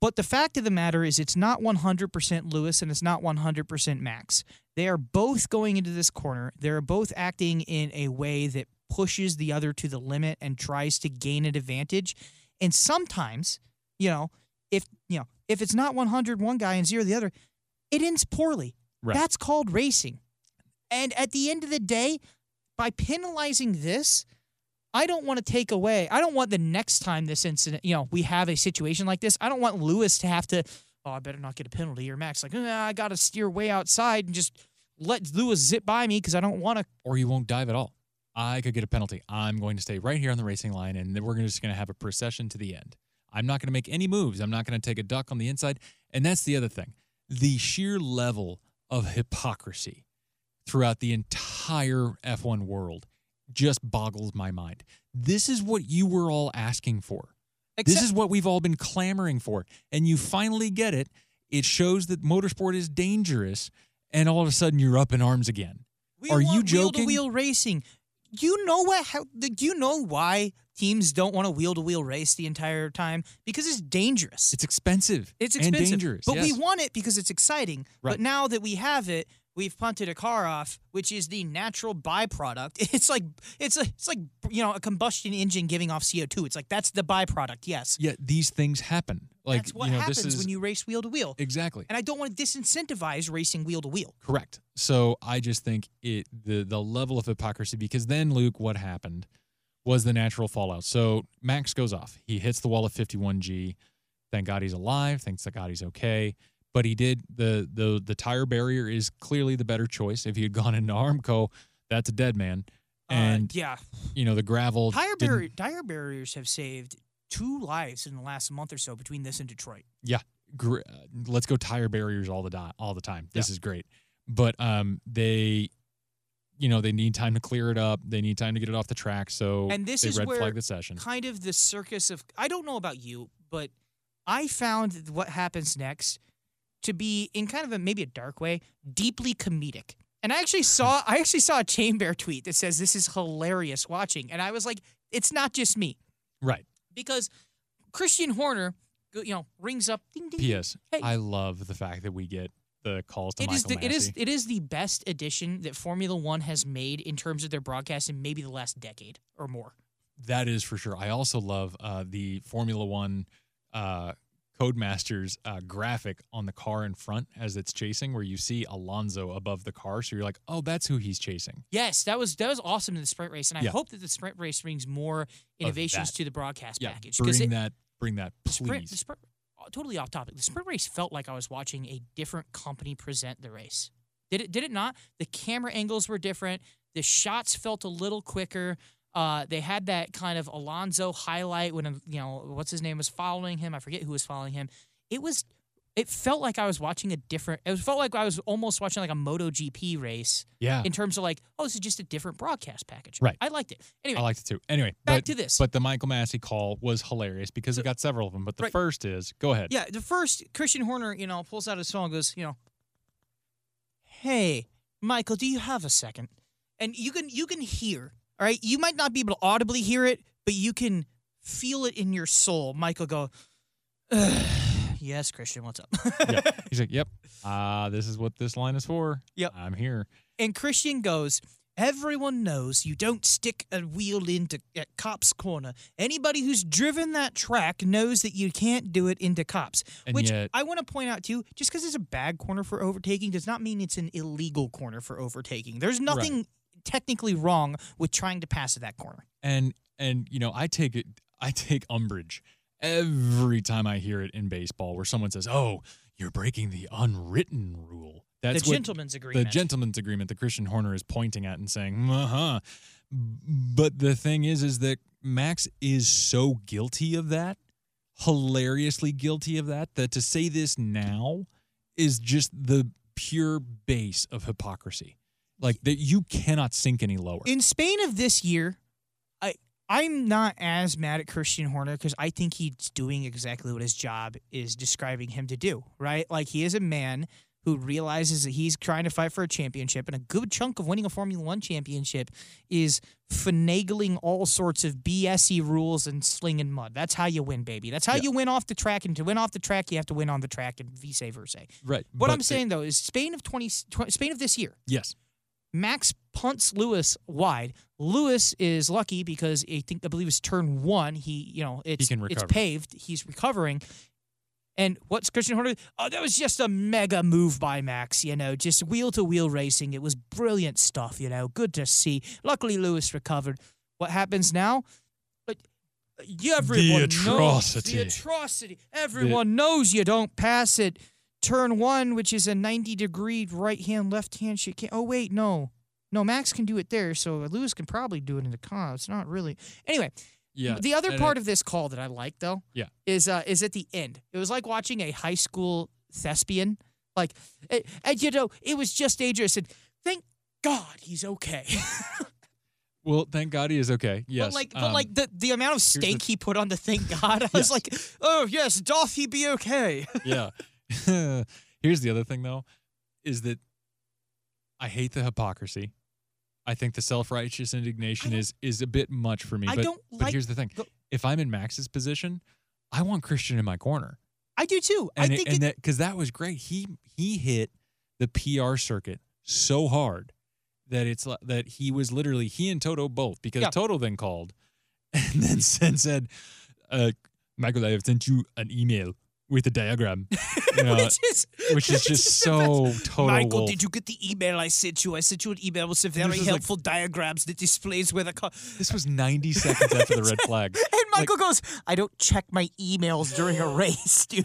But the fact of the matter is, it's not 100% Lewis and it's not 100% Max. They are both going into this corner. They're both acting in a way that pushes the other to the limit and tries to gain an advantage. And sometimes, you know, if you know, if it's not 100 one guy and zero the other, it ends poorly. Right. That's called racing. And at the end of the day, by penalizing this, I don't want to take away. I don't want the next time this incident, you know, we have a situation like this. I don't want Lewis to have to. Oh, I better not get a penalty. Or Max like, "Ah, I got to steer way outside and just let Lewis zip by me because I don't want to. Or you won't dive at all. I could get a penalty. I'm going to stay right here on the racing line, and then we're just going to have a procession to the end. I'm not going to make any moves. I'm not going to take a duck on the inside. And that's the other thing. The sheer level of hypocrisy throughout the entire F1 world just boggles my mind. This is what you were all asking for. this is what we've all been clamoring for. And you finally get it. It shows that motorsport is dangerous, and all of a sudden you're up in arms again. We Are you joking? Wheel to wheel racing. You know what? How, do you know why teams don't want to wheel to wheel race the entire time? Because it's dangerous. It's expensive. It's expensive. and dangerous. but we want it because it's exciting. Right. But now that we have it, we've punted a car off, which is the natural byproduct. It's like it's a, it's like you know a combustion engine giving off CO two. It's like that's the byproduct. Yes, Yet these things happen. Like that's what you know, happens this is when you race wheel to wheel. exactly And I don't want to disincentivize racing wheel to wheel. correct. So I just think it the the level of hypocrisy because then Luke, what happened was the natural fallout. So Max goes off. He hits the wall of 51G. Thank God he's alive. Thanks to God he's okay. But he did the the the tire barrier is clearly the better choice. If he had gone into Armco, that's a dead man. And uh, yeah, you know the gravel tire barrier, tire barriers have saved two lives in the last month or so between this and Detroit. gr- uh, let's go tire barriers all the time all the time this is great but um they you know they need time to clear it up they need time to get it off the track so And this they is red where flag the session kind of the circus of I don't know about you, but I found what happens next to be in kind of a maybe a dark way, deeply comedic. And I actually saw I actually saw a Chain Bear tweet that says this is hilarious watching, and I was like, it's not just me right because Christian Horner, you know, rings up. Ding, ding. ps Hey. i love the fact that we get the calls to It is michael the, it is Masi. it is the best addition that Formula One has made in terms of their broadcast in maybe the last decade or more. that is for sure i also love uh the formula one uh Codemasters uh, graphic on the car in front as it's chasing, where you see Alonso above the car, so you're like, "Oh, that's who he's chasing." Yes, that was that was awesome in the sprint race, and I Yeah. hope that the sprint race brings more innovations to the broadcast Yeah, package. bring it, that, bring that, sprint, please. sprint, uh, totally off topic. The sprint race felt like I was watching a different company present the race. Did it? Did it not? The camera angles were different. The shots felt a little quicker. Uh, they had that kind of Alonso highlight when you know what's his name was following him. I forget who was following him. It was. It felt like I was watching a different. It felt like I was almost watching like a MotoGP race Yeah, in terms of like, oh, this is just a different broadcast package. Right. I liked it. Anyway, I liked it too. Anyway, back but, to this. But the Michael Masi call was hilarious because So- it got several of them. But the Right. first is go ahead. yeah, the first Christian Horner, you know, pulls out his phone and goes, you know, hey, Michael, do you have a second? And you can you can hear, all right? You might not be able to audibly hear it, but you can feel it in your soul. Michael go, "Ugh, yes, Christian, what's up? Yeah. He's like, "Yep, uh, this is what this line is for. Yep. I'm here." And Christian goes, Everyone knows you don't stick a wheel into at Copse Corner. Anybody who's driven that track knows that you can't do it into Copse. And which yet- I want to point out too, just because it's a bad corner for overtaking does not mean it's an illegal corner for overtaking. There's nothing technically wrong with trying to pass at that corner. and and you know i take it i take umbrage every time i hear it in baseball where someone says oh you're breaking the unwritten rule. That's the what gentleman's the agreement. gentleman's agreement that christian horner is pointing at and saying uh-huh. But the thing is is that max is so guilty of that hilariously guilty of that that to say this now is just the pure base of hypocrisy. Like that you cannot sink any lower. In Spain of this year, I I'm not as mad at Christian Horner because I think he's doing exactly what his job is describing him to do. Right, like he is a man who realizes that he's trying to fight for a championship, and a good chunk of winning a Formula One championship is finagling all sorts of BSy rules and slinging mud. That's how you win, baby. That's how Yeah. you win off the track, and to win off the track, you have to win on the track, and vice versa. right What I'm saying though is Spain of 20, 20 Spain of this year. yes Max punts Lewis wide. Lewis is lucky because I think I believe it's turn one. He you know it's it's paved. He's recovering. And what's Christian Horner? Oh, that was just a mega move by Max. You know, just wheel to wheel racing. It was brilliant stuff. You know, good to see. Luckily, Lewis recovered. What happens now? But uh, everyone knows atrocity. the atrocity. Everyone knows you don't pass it. Turn one, which is a ninety degree right hand, left hand shit. Oh wait, no, no. Max can do it there, so Lewis can probably do it in the car. It's not really. Anyway, Yeah. the other part it- of this call that I like though, Yeah. is uh is at the end. It was like watching a high school thespian. Like, it, and you know, it was just dangerous. And thank God he's okay. well, thank God he is okay. Yes. But like, but um, like the the amount of stake he put on the thank God, I was like, oh yes, doth he be okay? yeah. Here's the other thing though, is that I hate the hypocrisy. I think the self-righteous indignation is is a bit much for me. I but don't but like here's the thing: the- if I'm in Max's position, I want Christian in my corner, I do too. and I it- think and it, that because that was great. He he hit the PR circuit so hard that it's that he was literally he and Toto both because Yeah. Toto then called and then said said, uh, Michael, I have sent you an email with a diagram, you know, which is which is just so total. Michael, Wolff. did you get the email I sent you? I sent you an email with some very is like- helpful diagrams that displays where the car. This was 90 seconds after the red flag. And Michael goes, "I don't check my emails during a race, dude."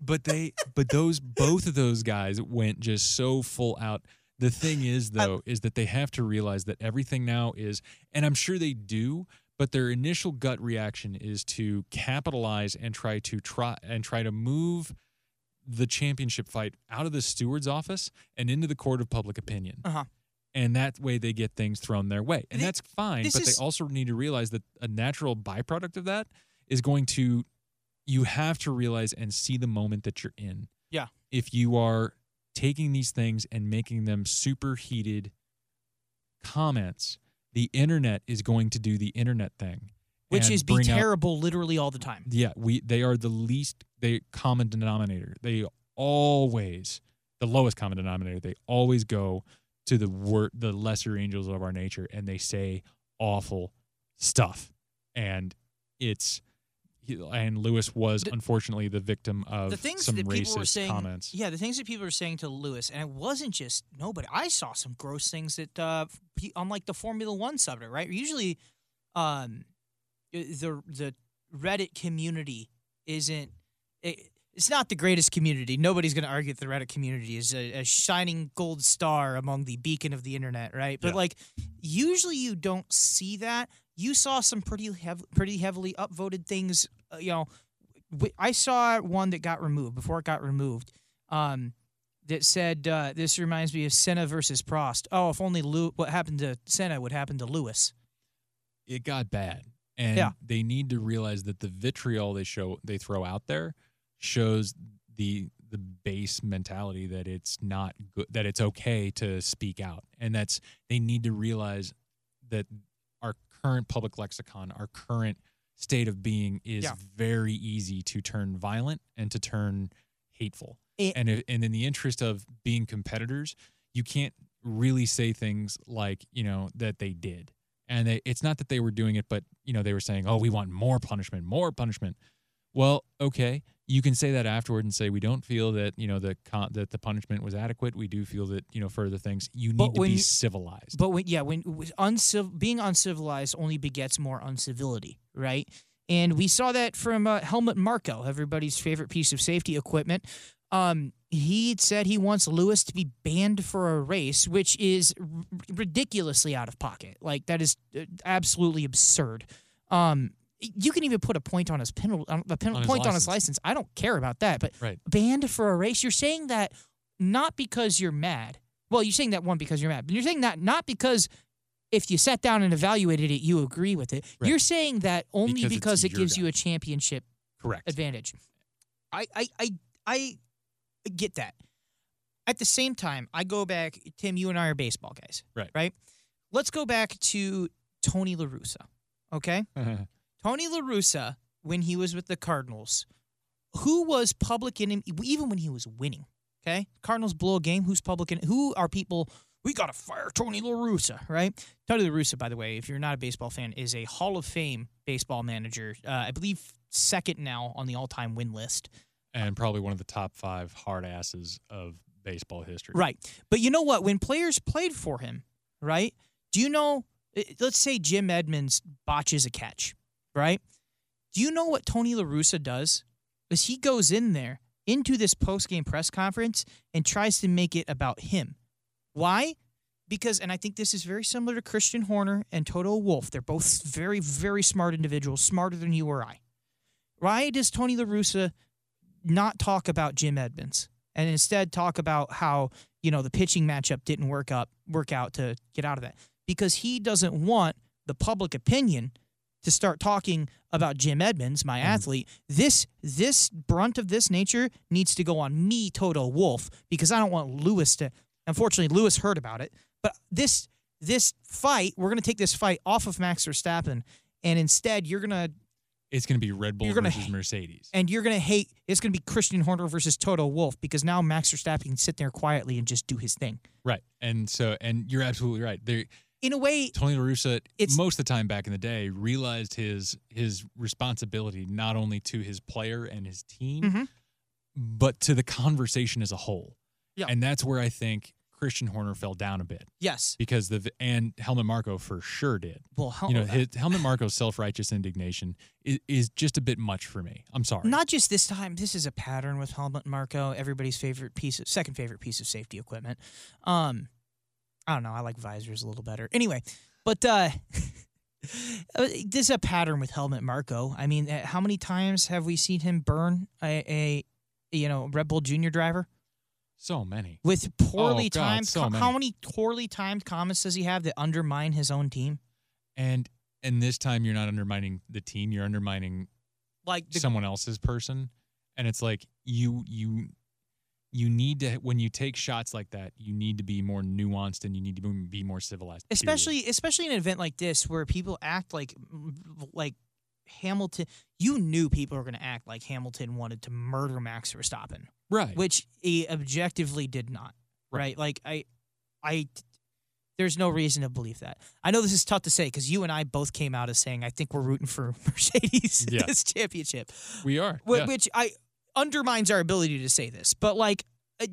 But they, but those, both of those guys went just so full out. The thing is, though, is that they have to realize that everything now is, and I'm sure they do, but their initial gut reaction is to capitalize and try to try and try to move the championship fight out of the steward's office and into the court of public opinion. Uh-huh. And that way they get things thrown their way. And Thi- that's fine, but is- they also need to realize that a natural byproduct of that is going to you have to realize and see the moment that you're in. Yeah. If you are taking these things and making them super heated comments, the internet is going to do the internet thing. Which is be bring out- terrible literally all the time. yeah, we they are the least they common denominator. They always the lowest common denominator. They always go to the wor- the lesser angels of our nature and they say awful stuff. And it's he- and Lewis was The- unfortunately the victim of the things some that people were racist saying, comments. yeah, the things that people were saying to Lewis, and it wasn't just nobody. I saw some gross things that uh, on like the Formula One subreddit, right? Usually, um, the the Reddit community isn't. It, it's not the greatest community. Nobody's going to argue that the Reddit community is a, a shining gold star among the beacon of the internet, right? But Yeah. like, usually you don't see that. You saw some pretty hev- pretty heavily upvoted things. Uh, you know, w- I saw one that got removed before it got removed. Um, that said, uh, "This reminds me of Senna versus Prost." Oh, if only Lew- what happened to Senna would happen to Lewis. it got bad and Yeah. they need to realize that the vitriol they show they throw out there shows the the base mentality that it's not good that it's okay to speak out and that's they need to realize that our current public lexicon our current state of being is Yeah. very easy to turn violent and to turn hateful It- and if, and in the interest of being competitors you can't really say things like you know that they did, and they, it's not that they were doing it, but you know they were saying, "Oh, we want more punishment, more punishment." Well, okay, you can say that afterward and say we don't feel that you know the con- that the punishment was adequate. We do feel that you know further things. You need But to when be civilized. But when yeah, when unciv- being uncivilized only begets more uncivility, right? And we saw that from uh, Helmut Marko, everybody's favorite piece of safety equipment. Um, he said he wants Lewis to be banned for a race, which is r- ridiculously out of pocket. Like that is uh, absolutely absurd. Um, you can even put a point on his penalty, um, a pen- On point on his license. license. I don't care about that, but Right. banned for a race. You're saying that not because you're mad. Well, you're saying that one because you're mad, but you're saying that not because if you sat down and evaluated it, you agree with it. Right. You're saying that only Because because, it gives you a championship Correct. advantage. I, I, I, I get that. At the same time, I go back. Tim, you and I are baseball guys, Right. Right. Let's go back to Tony La Russa. Okay. Tony La Russa, when he was with the Cardinals, who was public in him, even when he was winning. Okay, Cardinals blow a game. Who's public in? Who are people? We gotta fire Tony La Russa, right? Tony La Russa, by the way, if you're not a baseball fan, is a Hall of Fame baseball manager. Uh, I believe second now on the all-time win list. and probably one of the top five hard asses of baseball history. Right. But you know what? When players played for him, right? Do you know? eh, Let's say Jim Edmonds botches a catch, right? Do you know what Tony La Russa does? Is he goes in there into this post game press conference and tries to make it about him. Why? Because, and I think this is very similar to Christian Horner and Toto Wolff. They're both very, very smart individuals, smarter than you or I. Why does Tony La Russa not talk about Jim Edmonds and instead talk about how you know the pitching matchup didn't work up work out to get out of that because he doesn't want the public opinion to start talking about Jim Edmonds, my mm. athlete. This this brunt of this nature needs to go on me, Toto Wolff, because I don't want Lewis to. Unfortunately, Lewis heard about it, but this this fight, we're gonna take this fight off of Max Verstappen, and instead you're gonna It's going to be Red Bull versus hate- Mercedes. and you're gonna hate. It's gonna be Christian Horner versus Toto Wolff because now Max Verstappen can sit there quietly and just do his thing. Right. And so, and you're absolutely right. There, In a way, Tony La Russa, most of the time back in the day, realized his his responsibility not only to his player and his team, Mhm. but to the conversation as a whole. Yeah. And that's where I think Christian Horner fell down a bit yes. because the and Helmut Marko for sure did. Well, how, You know, his, Helmut Marko's self righteous indignation is, is just a bit much for me. I'm sorry. not just this time. This is a pattern with Helmut Marko. Everybody's favorite piece, of, second favorite piece of safety equipment. Um, I don't know. I like visors a little better. Anyway, but uh, uh, this is a pattern with Helmut Marko. I mean, uh, how many times have we seen him burn a, a you know Red Bull Junior driver? so many. with poorly Oh, God, timed. so co- many. how many poorly timed comments does he have that undermine his own team? And and this time you're not undermining the team, you're undermining Like the, someone else's person and it's like you you you need to when you take shots like that you need to be more nuanced and you need to be- more civilized period. especially especially in an event like this where people act like like Hamilton. You knew people were going to act like Hamilton wanted to murder Max Verstappen, right which he objectively did not. Right. Right? Like I, I. There's no reason to believe that. I know this is tough to say because you and I both came out as saying I think we're rooting for Mercedes Yeah. this championship. we are yeah. which I undermines our ability to say this. But like, uh,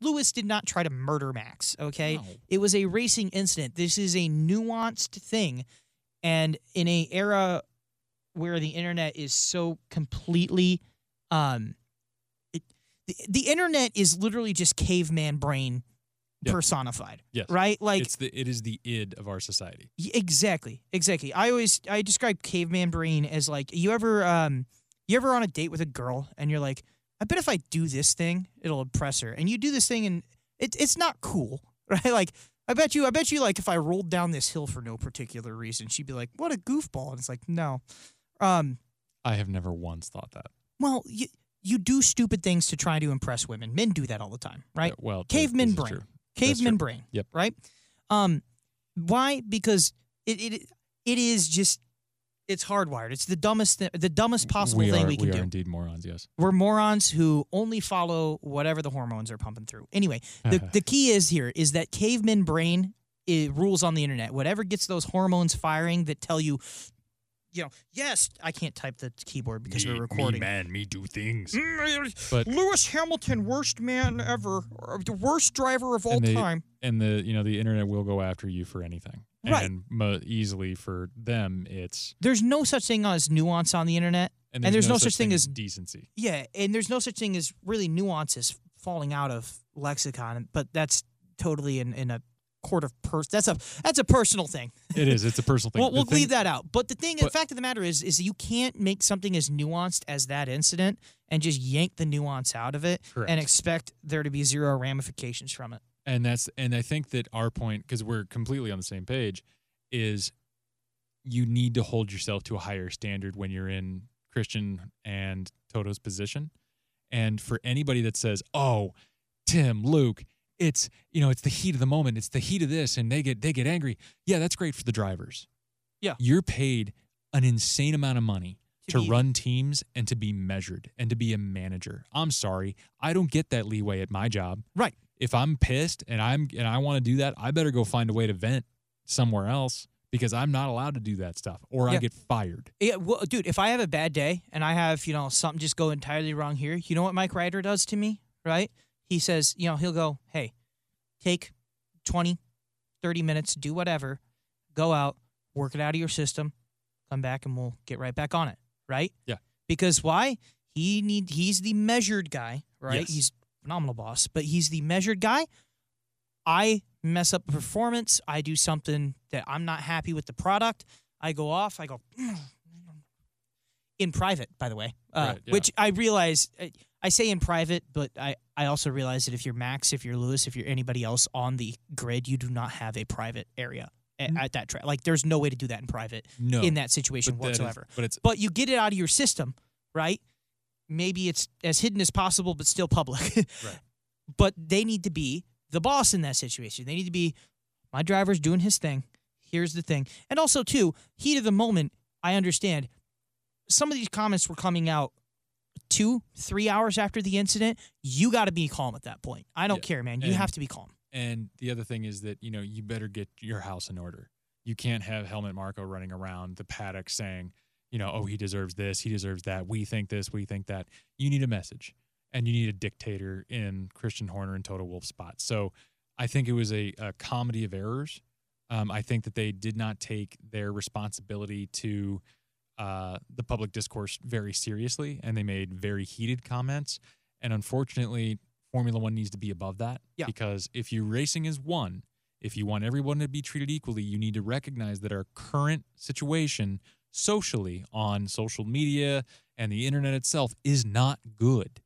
Lewis did not try to murder Max. Okay, No. it was a racing incident. This is a nuanced thing, and in a era where the internet is so completely, um, it, the, the internet is literally just caveman brain Yeah. personified. Yes. Right. Like it's the it is the id of our society Exactly, exactly. I always I describe caveman brain as like you ever um you ever on a date with a girl and you're like, I bet if I do this thing, it'll impress her. And you do this thing and it, it's not cool, right? Like I bet you I bet you like if I rolled down this hill for no particular reason, she'd be like, What a goofball. And it's like, no. Um i have never once thought that well you you do stupid things to try to impress women. Men do that all the time, right? Uh, well Caveman brain. true. Caveman brain. Yep. Right. Um, why? Because it it it is just It's hardwired. It's the dumbest, th- the dumbest possible we thing are, we can we do. We are indeed morons. Yes. We're morons who only follow whatever the hormones are pumping through. Anyway, the, the key is here is that caveman brain it rules on the internet. Whatever gets those hormones firing that tell you, you know, yes, I can't type the keyboard because we're recording. Me man, me do things. Mm, But- Lewis Hamilton, worst man ever, the worst driver of all And they- time. and the you know the internet will go after you for anything Right. and mo- easily for them it's There's no such thing as nuance on the internet. and And there's no such thing as as- decency Yeah, and there's no such thing as really nuances falling out of lexicon, but that's totally in, in a court of pers. That's a that's a personal thing. it is it's a personal thing We'll, The we'll thing- leave that out. But the thing, the But- fact of the matter is, is you can't make something as nuanced as that incident and just yank the nuance out of it Correct. and expect there to be zero ramifications from it. And that's and i think that our point because we're completely on the same page is you need to hold yourself to a higher standard when you're in christian and toto's position and for anybody that says oh tim luke it's you know it's the heat of the moment it's the heat of this and they get they get angry yeah that's great for the drivers Yeah. you're paid an insane amount of money To to run teams and to be measured and to be a manager i'm sorry i don't get that leeway at my job Right. If I'm pissed and I'm and I want to do that, I better go find a way to vent somewhere else because I'm not allowed to do that stuff or I get fired. Yeah, well, dude, if I have a bad day and I have, you know, something just go entirely wrong here, you know what Mike Ryder does to me, right? He says, you know, he'll go, hey, take 20, 30 minutes, do whatever, go out, work it out of your system, come back and we'll get right back on it, right? Yeah. Because why? He need he's the measured guy, right? Yes. He's phenomenal boss, but he's the measured guy. I mess up a performance. I do something that I'm not happy with the product. I go off. I go in private, by the way, uh, Right, yeah. which I realize. I- I say in private, but I, I also realize that if you're Max, if you're Lewis, if you're anybody else on the grid, you do not have a private area at, at that track. Like, there's no way to do that in private No. in that situation but that is- whatsoever. but it's but you get it out of your system, right? Maybe it's as hidden as possible, but still public. Right. But they need to be the boss in that situation. They need to be my driver's doing his thing. Here's the thing. And also, too, heat of the moment, I understand. Some of these comments were coming out two, three hours after the incident. You got to be calm at that point. I don't Yeah. care, man. You And- have to be calm. and the other thing is that you know you better get your house in order. You can't have Helmut Marko running around the paddock saying, you know, oh he deserves this, he deserves that. We think this, we think that. You need a message, and you need a dictator in Christian Horner and Toto Wolff spot. So I think it was a, a comedy of errors. Um, I think that they did not take their responsibility to uh, the public discourse very seriously, and they made very heated comments. And unfortunately, Formula One needs to be above that. Yeah. Because if you're racing as one, if you want everyone to be treated equally, you need to recognize that our current situation socially on social media and the internet itself is not good.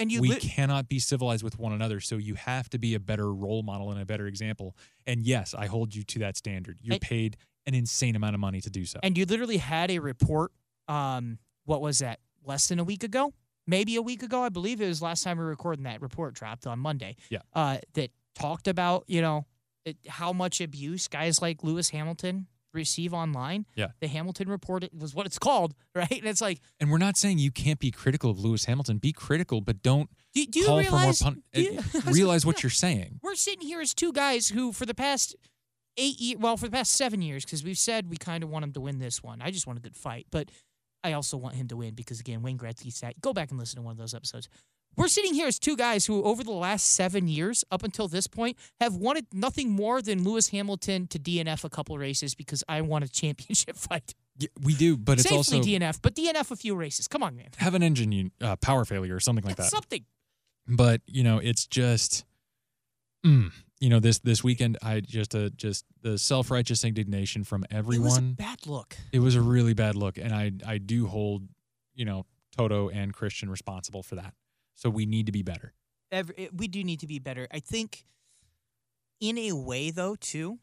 And you we lit- cannot be civilized with one another. So you have to be a better role model and a better example. And yes, I hold you to that standard. You're And- paid an insane amount of money to do so. And you literally had a report. Um, what was that? Less than a week ago, maybe a week ago. I believe it was last time we were recording that report dropped on Monday. Yeah. Uh, that talked about you know it, how much abuse guys like Lewis Hamilton receive online. Yeah. The Hamilton report it was what it's called, right? And it's like, and we're not saying you can't be critical of Lewis Hamilton. Be critical, but don't do, do you call realize? for more pun- you- eh, was- realize what you're saying. we're sitting here as two guys who, for the past eight years, well, for the past seven years, because we've said we kind of want him to win this one. I just want a good fight, but I also want him to win because, again, Wayne Gretzky said, go back and listen to one of those episodes. We're sitting here as two guys who, over the last seven years, up until this point, have wanted nothing more than Lewis Hamilton to DNF a couple races because I want a championship fight. Yeah, we do, but it's also DNF, but DNF a few races. Come on, man. have an engine uh, power failure or something like That's that. something. But you know, it's just, mm, you know, this this weekend, I just uh, just the self righteous indignation from It was a everyone. bad look. It was a really bad look, and I I do hold you know Toto and Christian responsible for that. So we need to be better. every, we do need to be better. I think, in a way, though, too,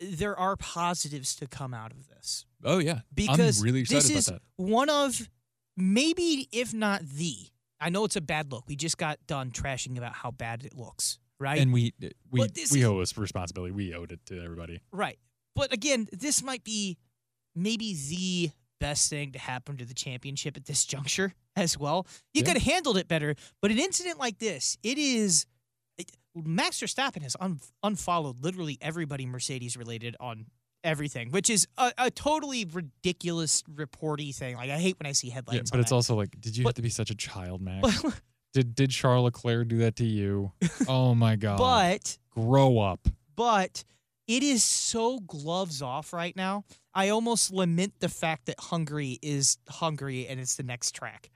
there are positives to come out of this Oh yeah, because I'm really excited this about is that. one of maybe, if not the. I know it's a bad look. We just got done trashing about how bad it looks, right? And we we we owe us responsibility. We owed it to everybody. right. But again, this might be maybe the best thing to happen to the championship at this juncture as well. You Yeah. could have handled it better, but an incident like this, it is. It, Max Verstappen has un, unfollowed literally everybody Mercedes related on everything, which is a, a totally ridiculous reporty thing. Like I hate when I see headlines. Yeah, but it's that. also like, did you But- have to be such a child, Max? did did Charles Leclerc do that to you? Oh my god! but grow up. but it is so gloves off right now. I almost lament the fact that Hungary is Hungary and it's the next track.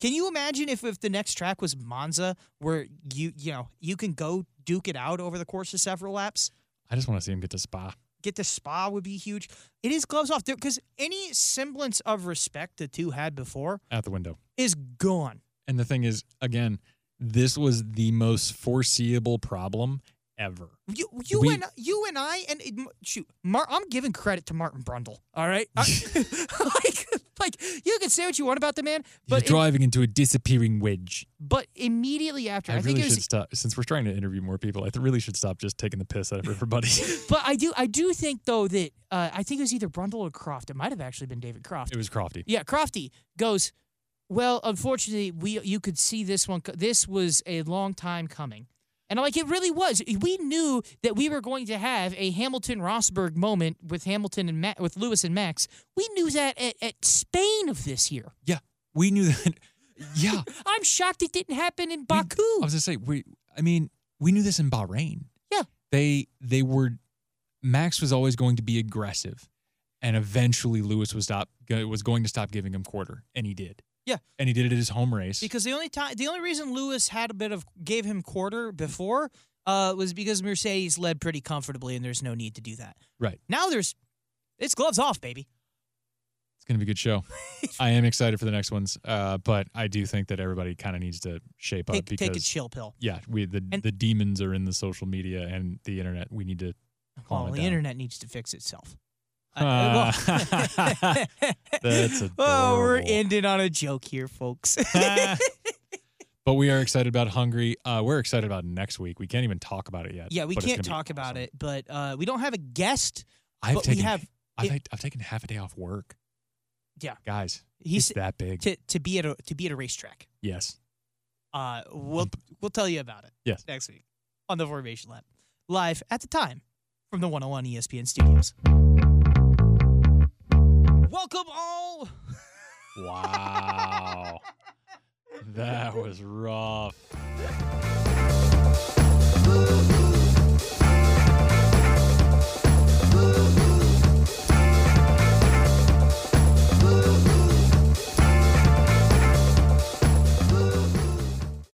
Can you imagine if, if the next track was Monza, where you you know you can go duke it out over the course of several laps? I just want to see him get to Spa. Get to Spa would be huge. It is gloves off because any semblance of respect the two had before out the window. is gone. And the thing is, again, this was the most foreseeable problem ever. You, you We- and you and I and it- shoot, Mar- I'm giving credit to Martin Brundle. All right, I- like, like you can say what you want about the man, but He's driving into a disappearing wedge. but immediately after, I, I, think really it was. should stop. Since we're trying to interview more people, I th- really should stop just taking the piss out of everybody. But I do, I do think though that uh, I think it was either Brundle or Croft. It might have actually been David Croft. it was Crofty. Yeah, Crofty goes. Well, unfortunately, we you could see this one. This was a long time coming, and I'm like, it really was. We knew that we were going to have a Hamilton Rosberg moment with Hamilton and Ma- with Lewis and Max. We knew that at, at Spain of this year. Yeah, we knew that. Yeah, I'm shocked it didn't happen in We- Baku. I was gonna say we. I mean, we knew this in Bahrain. Yeah. they they were. Max was always going to be aggressive, and eventually Lewis was stop was going to stop giving him quarter, and he did. Yeah. and he did it at his home race. Because the only time, the only reason Lewis had a bit of gave him quarter before uh, was because Mercedes led pretty comfortably, and there's no need to do that. Right. now, there's it's gloves off, baby. It's gonna be a good show. I am excited for the next ones, uh, but I do think that everybody kind of needs to shape up Take, because take a chill pill. yeah, we the And- the demons are in the social media and the internet. We need to Well, the down. internet needs to fix itself. Uh, well- That's Oh, we're ending on a joke here, folks. but we are excited about Hungary. Uh, we're excited about next week. We can't even talk about it yet. yeah, we can't talk about it, but uh, we don't have a guest. I've but we taken have- I've, it- I've taken half a day off work. Yeah. guys, He's that big. to, to be at a to be at a racetrack. yes, Uh, we'll we'll tell you about it. Yes. next week on the Formation Lap, live at the time from the 101 ESPN studios. Welcome all. wow, that was rough. Ooh,